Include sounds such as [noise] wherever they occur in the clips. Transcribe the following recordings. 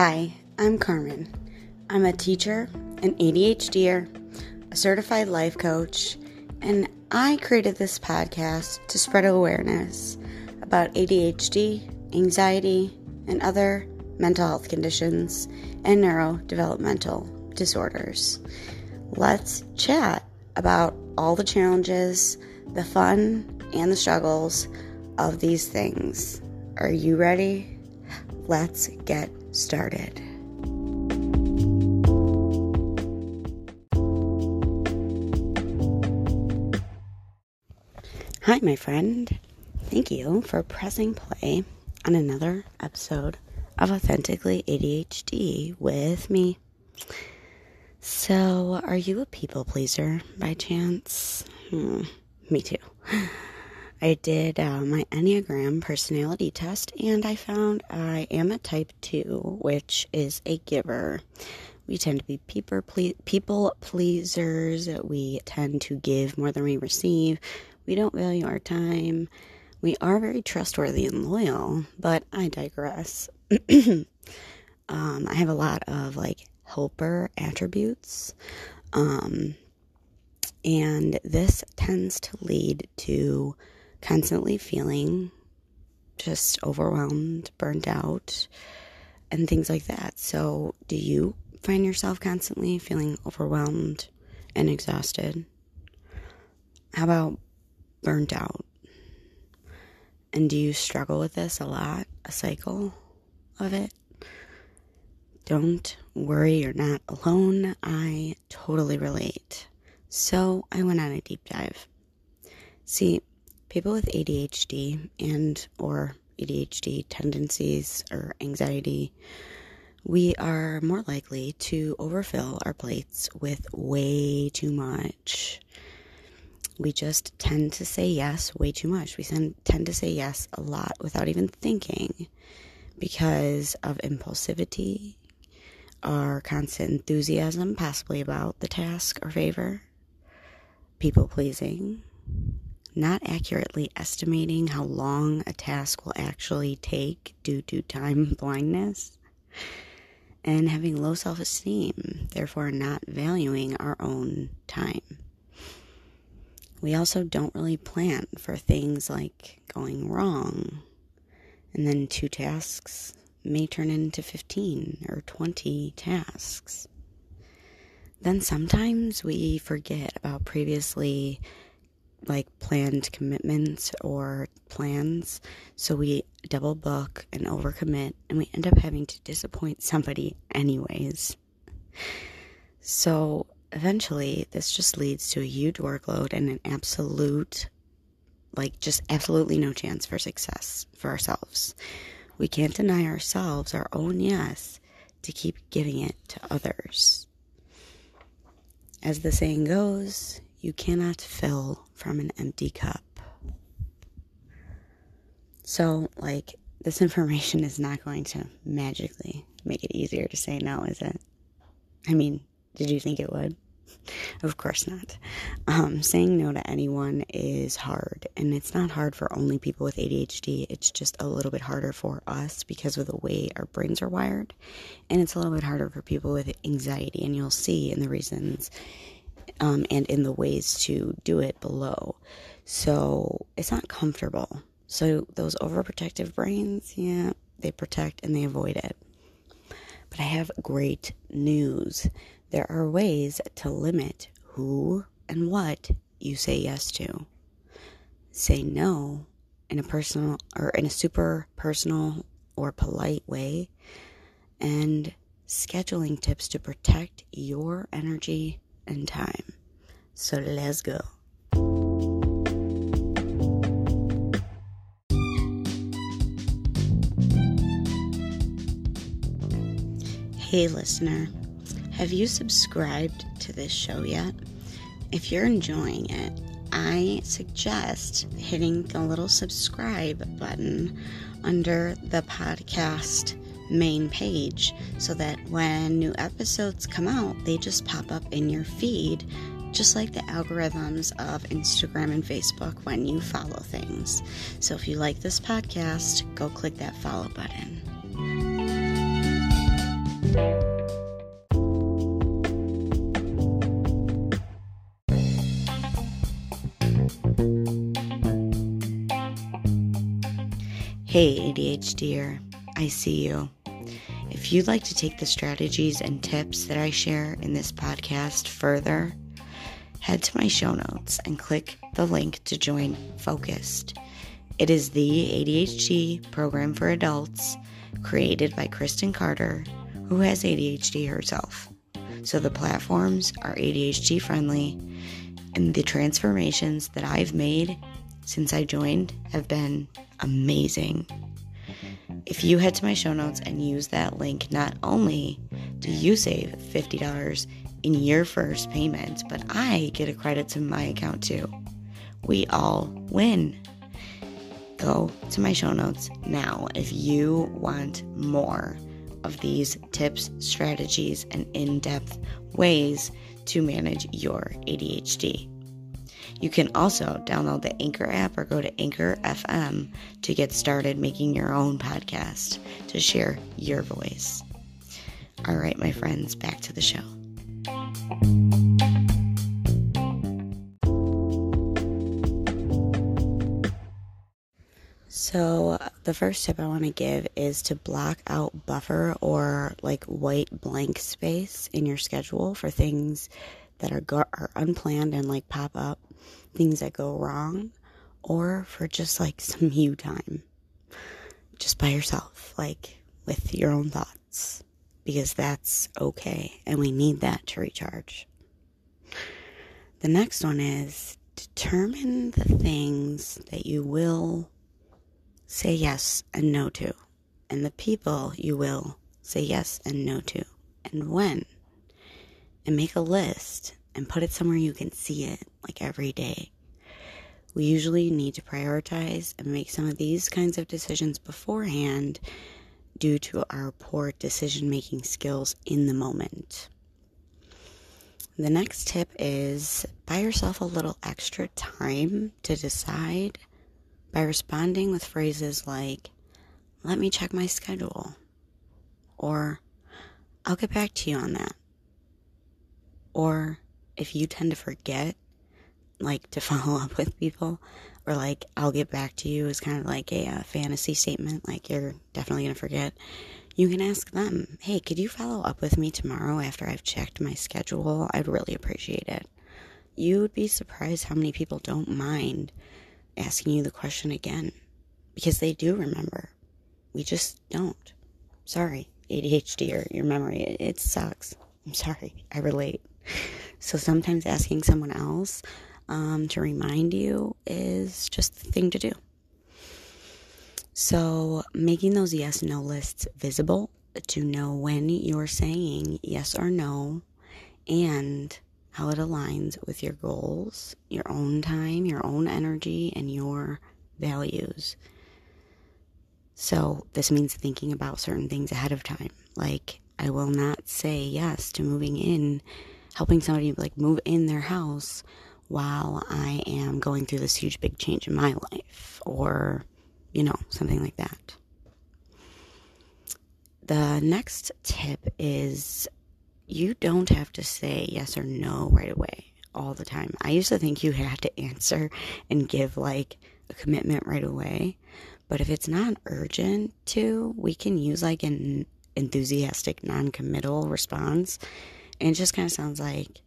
Hi, I'm Carmen. I'm a teacher, an ADHDer, a certified life coach, and I created this podcast to spread awareness about ADHD, anxiety, and other mental health conditions and neurodevelopmental disorders. Let's chat about all the challenges, the fun, and the struggles of these things. Are you ready? Let's get started. Hi, my friend. Thank you for pressing play on another episode of Authentically ADHD with me. So, are you a people pleaser by chance? Hmm, me too. [laughs] I did uh, my Enneagram personality test and I found I am a type 2, which is a giver. We tend to be people, ple- people pleasers. We tend to give more than we receive. We don't value our time. We are very trustworthy and loyal, but I digress. [clears throat] um, I have a lot of like helper attributes. Um, and this tends to lead to constantly feeling just overwhelmed, burnt out, and things like that. So, do you find yourself constantly feeling overwhelmed and exhausted? How about burnt out? And do you struggle with this a lot? A cycle of it? Don't worry, you're not alone. I totally relate. So I went on a deep dive. See, people with ADHD and or ADHD tendencies or anxiety, we are more likely to overfill our plates with way too much. We just tend to say yes way too much. We tend to say yes a lot without even thinking because of impulsivity, our constant enthusiasm, possibly about the task or favor, people pleasing, not accurately estimating how long a task will actually take due to time [laughs] blindness, and having low self esteem, therefore, not valuing our own time. We also don't really plan for things like going wrong, and then two tasks may turn into 15 or 20 tasks. Then sometimes we forget about previously like planned commitments or plans. So we double book and overcommit, and we end up having to disappoint somebody, anyways. So eventually, this just leads to a huge workload and an absolute, like, just absolutely no chance for success for ourselves. We can't deny ourselves our own yes to keep giving it to others. As the saying goes, you cannot fill from an empty cup. So, like, this [laughs] information is not going to magically make it easier to say no, is it? I mean, did you think it would? [laughs] Of course not. Um, saying no to anyone is hard, and it's not hard for only people with ADHD. It's just a little bit harder for us because of the way our brains are wired, and it's a little bit harder for people with anxiety. And you'll see in the reasons um, and in the ways to do it below. So it's not comfortable. So those overprotective brains, yeah, they protect and they avoid it. But I have great news. There are ways to limit who and what you say yes to. Say no in a personal or in a super personal or polite way, and scheduling tips to protect your energy and time. So let's go. Hey, listener, have you subscribed to this show yet? If you're enjoying it, I suggest hitting the little subscribe button under the podcast main page so that when new episodes come out, they just pop up in your feed, just like the algorithms of Instagram and Facebook when you follow things. So if you like this podcast, go click that follow button. Hey, ADHDer, I see you. If you'd like to take the strategies and tips that I share in this podcast further, head to my show notes and click the link to join Focused. It is the ADHD program for adults created by Kristen Carder, who has ADHD herself. So the platforms are ADHD friendly, and the transformations that I've made since I joined have been amazing. If you head to my show notes and use that link, not only do you save $50 in your first payment, but I get a credit to my account too. We all win. Go to my show notes now if you want more of these tips, strategies, and in depth ways to manage your ADHD. You can also download the Anchor app or go to Anchor FM to get started making your own podcast to share your voice. All right, my friends, back to the show. So, the first tip I want to give is to block out buffer or like white blank space in your schedule for things that are, go- are unplanned and like pop up, things that go wrong, or for just like some you time. Just by yourself, like with your own thoughts, because that's okay and we need that to recharge. The next one is determine the things that you will say yes and no to, and the people you will say yes and no to, and when. And make a list and put it somewhere you can see it, like every day. We usually need to prioritize and make some of these kinds of decisions beforehand due to our poor decision making skills in the moment. The next tip is buy yourself a little extra time to decide by responding with phrases like, let me check my schedule, or I'll get back to you on that. Or if you tend to forget, like to [laughs] follow up with people, or like I'll get back to you is kind of like a, a fantasy statement, like you're definitely going to forget. You can ask them, hey, could you follow up with me tomorrow after I've checked my schedule? I'd really appreciate it. You would be surprised how many people don't mind asking you the question again because they do remember. We just don't. Sorry, ADHD or your memory, it, it sucks. I'm sorry, I relate. So sometimes asking someone else um, to remind you is just the thing to do. So making those yes no lists visible to know when you're saying yes or no and how it aligns with your goals, your own time, your own energy, and your values. So, this means thinking about certain things ahead of time. Like, I will not say yes to moving in, helping somebody like move in their house while I am going through this huge big change in my life, or, you know, something like that. The next tip is you don't have to say yes or no right away all the time. I used to think you had to answer and give like a commitment right away. But if it's not urgent to, we can use like an enthusiastic, non committal response. And it just kind of sounds like,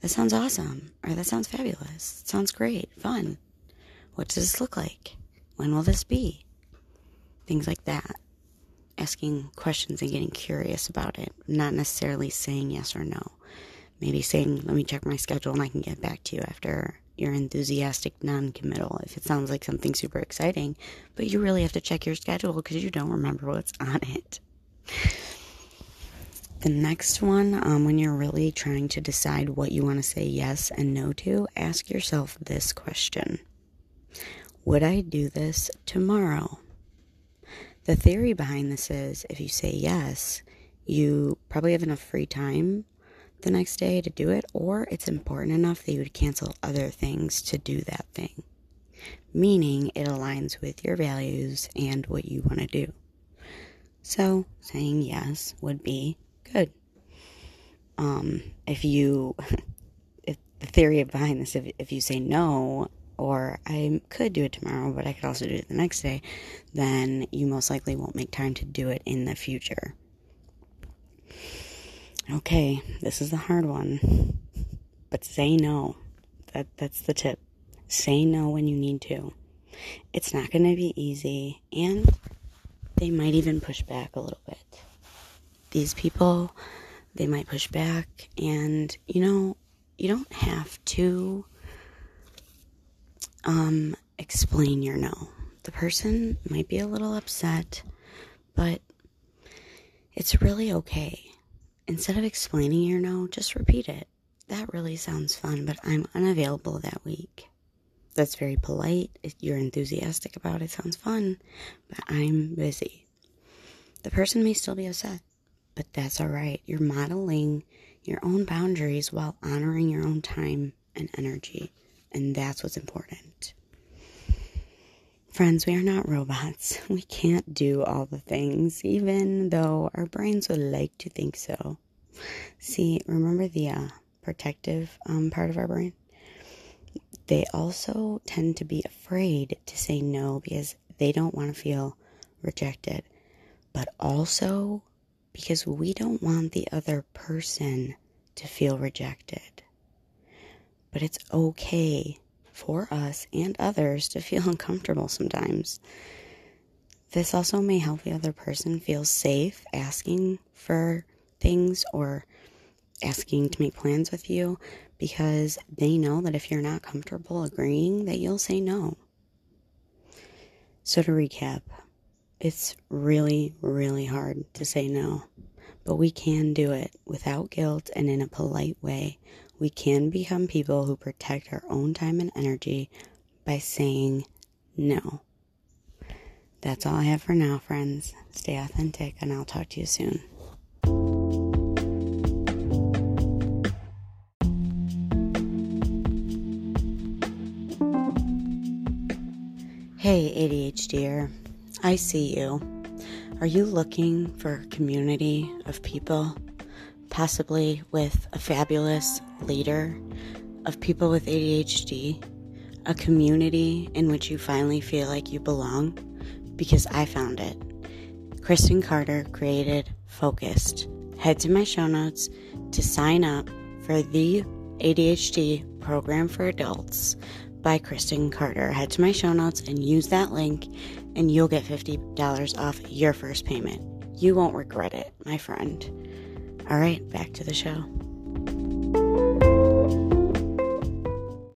that sounds awesome, or that sounds fabulous, sounds great, fun. What does this look like? When will this be? Things like that asking questions and getting curious about it, not necessarily saying yes or no. Maybe saying, let me check my schedule and I can get back to you after you're enthusiastic non committal. If it sounds like something super exciting, but you really have to check your schedule because you don't remember what's on it. [laughs] The next one, um, when you're really trying to decide what you want to say yes and no to, ask yourself this question Would I do this tomorrow? The theory behind this is if you say yes, you probably have enough free time the next day to do it, or it's important enough that you would cancel other things to do that thing. Meaning it aligns with your values and what you want to do. So saying yes would be good. Um, if you, [laughs] if the theory behind this, if, if you say no, or I could do it tomorrow, but I could also do it the next day, then you most likely won't make time to do it in the future. Okay, this is the hard one. But say no. That that's the tip. Say no when you need to. It's not going to be easy and they might even push back a little bit. These people, they might push back and you know, you don't have to um explain your no. The person might be a little upset, but it's really okay. Instead of explaining your no, just repeat it. That really sounds fun, but I'm unavailable that week. That's very polite. You're enthusiastic about it. Sounds fun, but I'm busy. The person may still be upset, but that's all right. You're modeling your own boundaries while honoring your own time and energy, and that's what's important. Friends, we are not robots. [laughs] We can't do all the things, even though our brains would like to think so. See, remember the uh, protective um, part of our brain? They also tend to be afraid to say no because they don't want to feel rejected, but also because we don't want the other person to feel rejected. But it's okay for us and others to feel [laughs] uncomfortable sometimes. This also may help the other person feel safe asking for things or asking to make plans with you because they know that if you're not comfortable agreeing that you'll say no. So to recap, it's really really hard to say no, but we can do it without guilt and in a polite way we can become people who protect our own time and energy by saying no. That's all I have for now, friends. Stay authentic, and I'll talk to you soon. Hey, ADHDer, I see you. Are you looking for a community of people possibly with a fabulous leader of people with ADHD, a community in which you finally feel like you belong, because I found it. Kristen Carder created Focused. Head to my show notes to sign up for the ADHD program for adults by Kristen Carder. Head to my show notes and use that link, and you'll get $50 off your first payment. You won't regret it, my friend. All right, back to the show.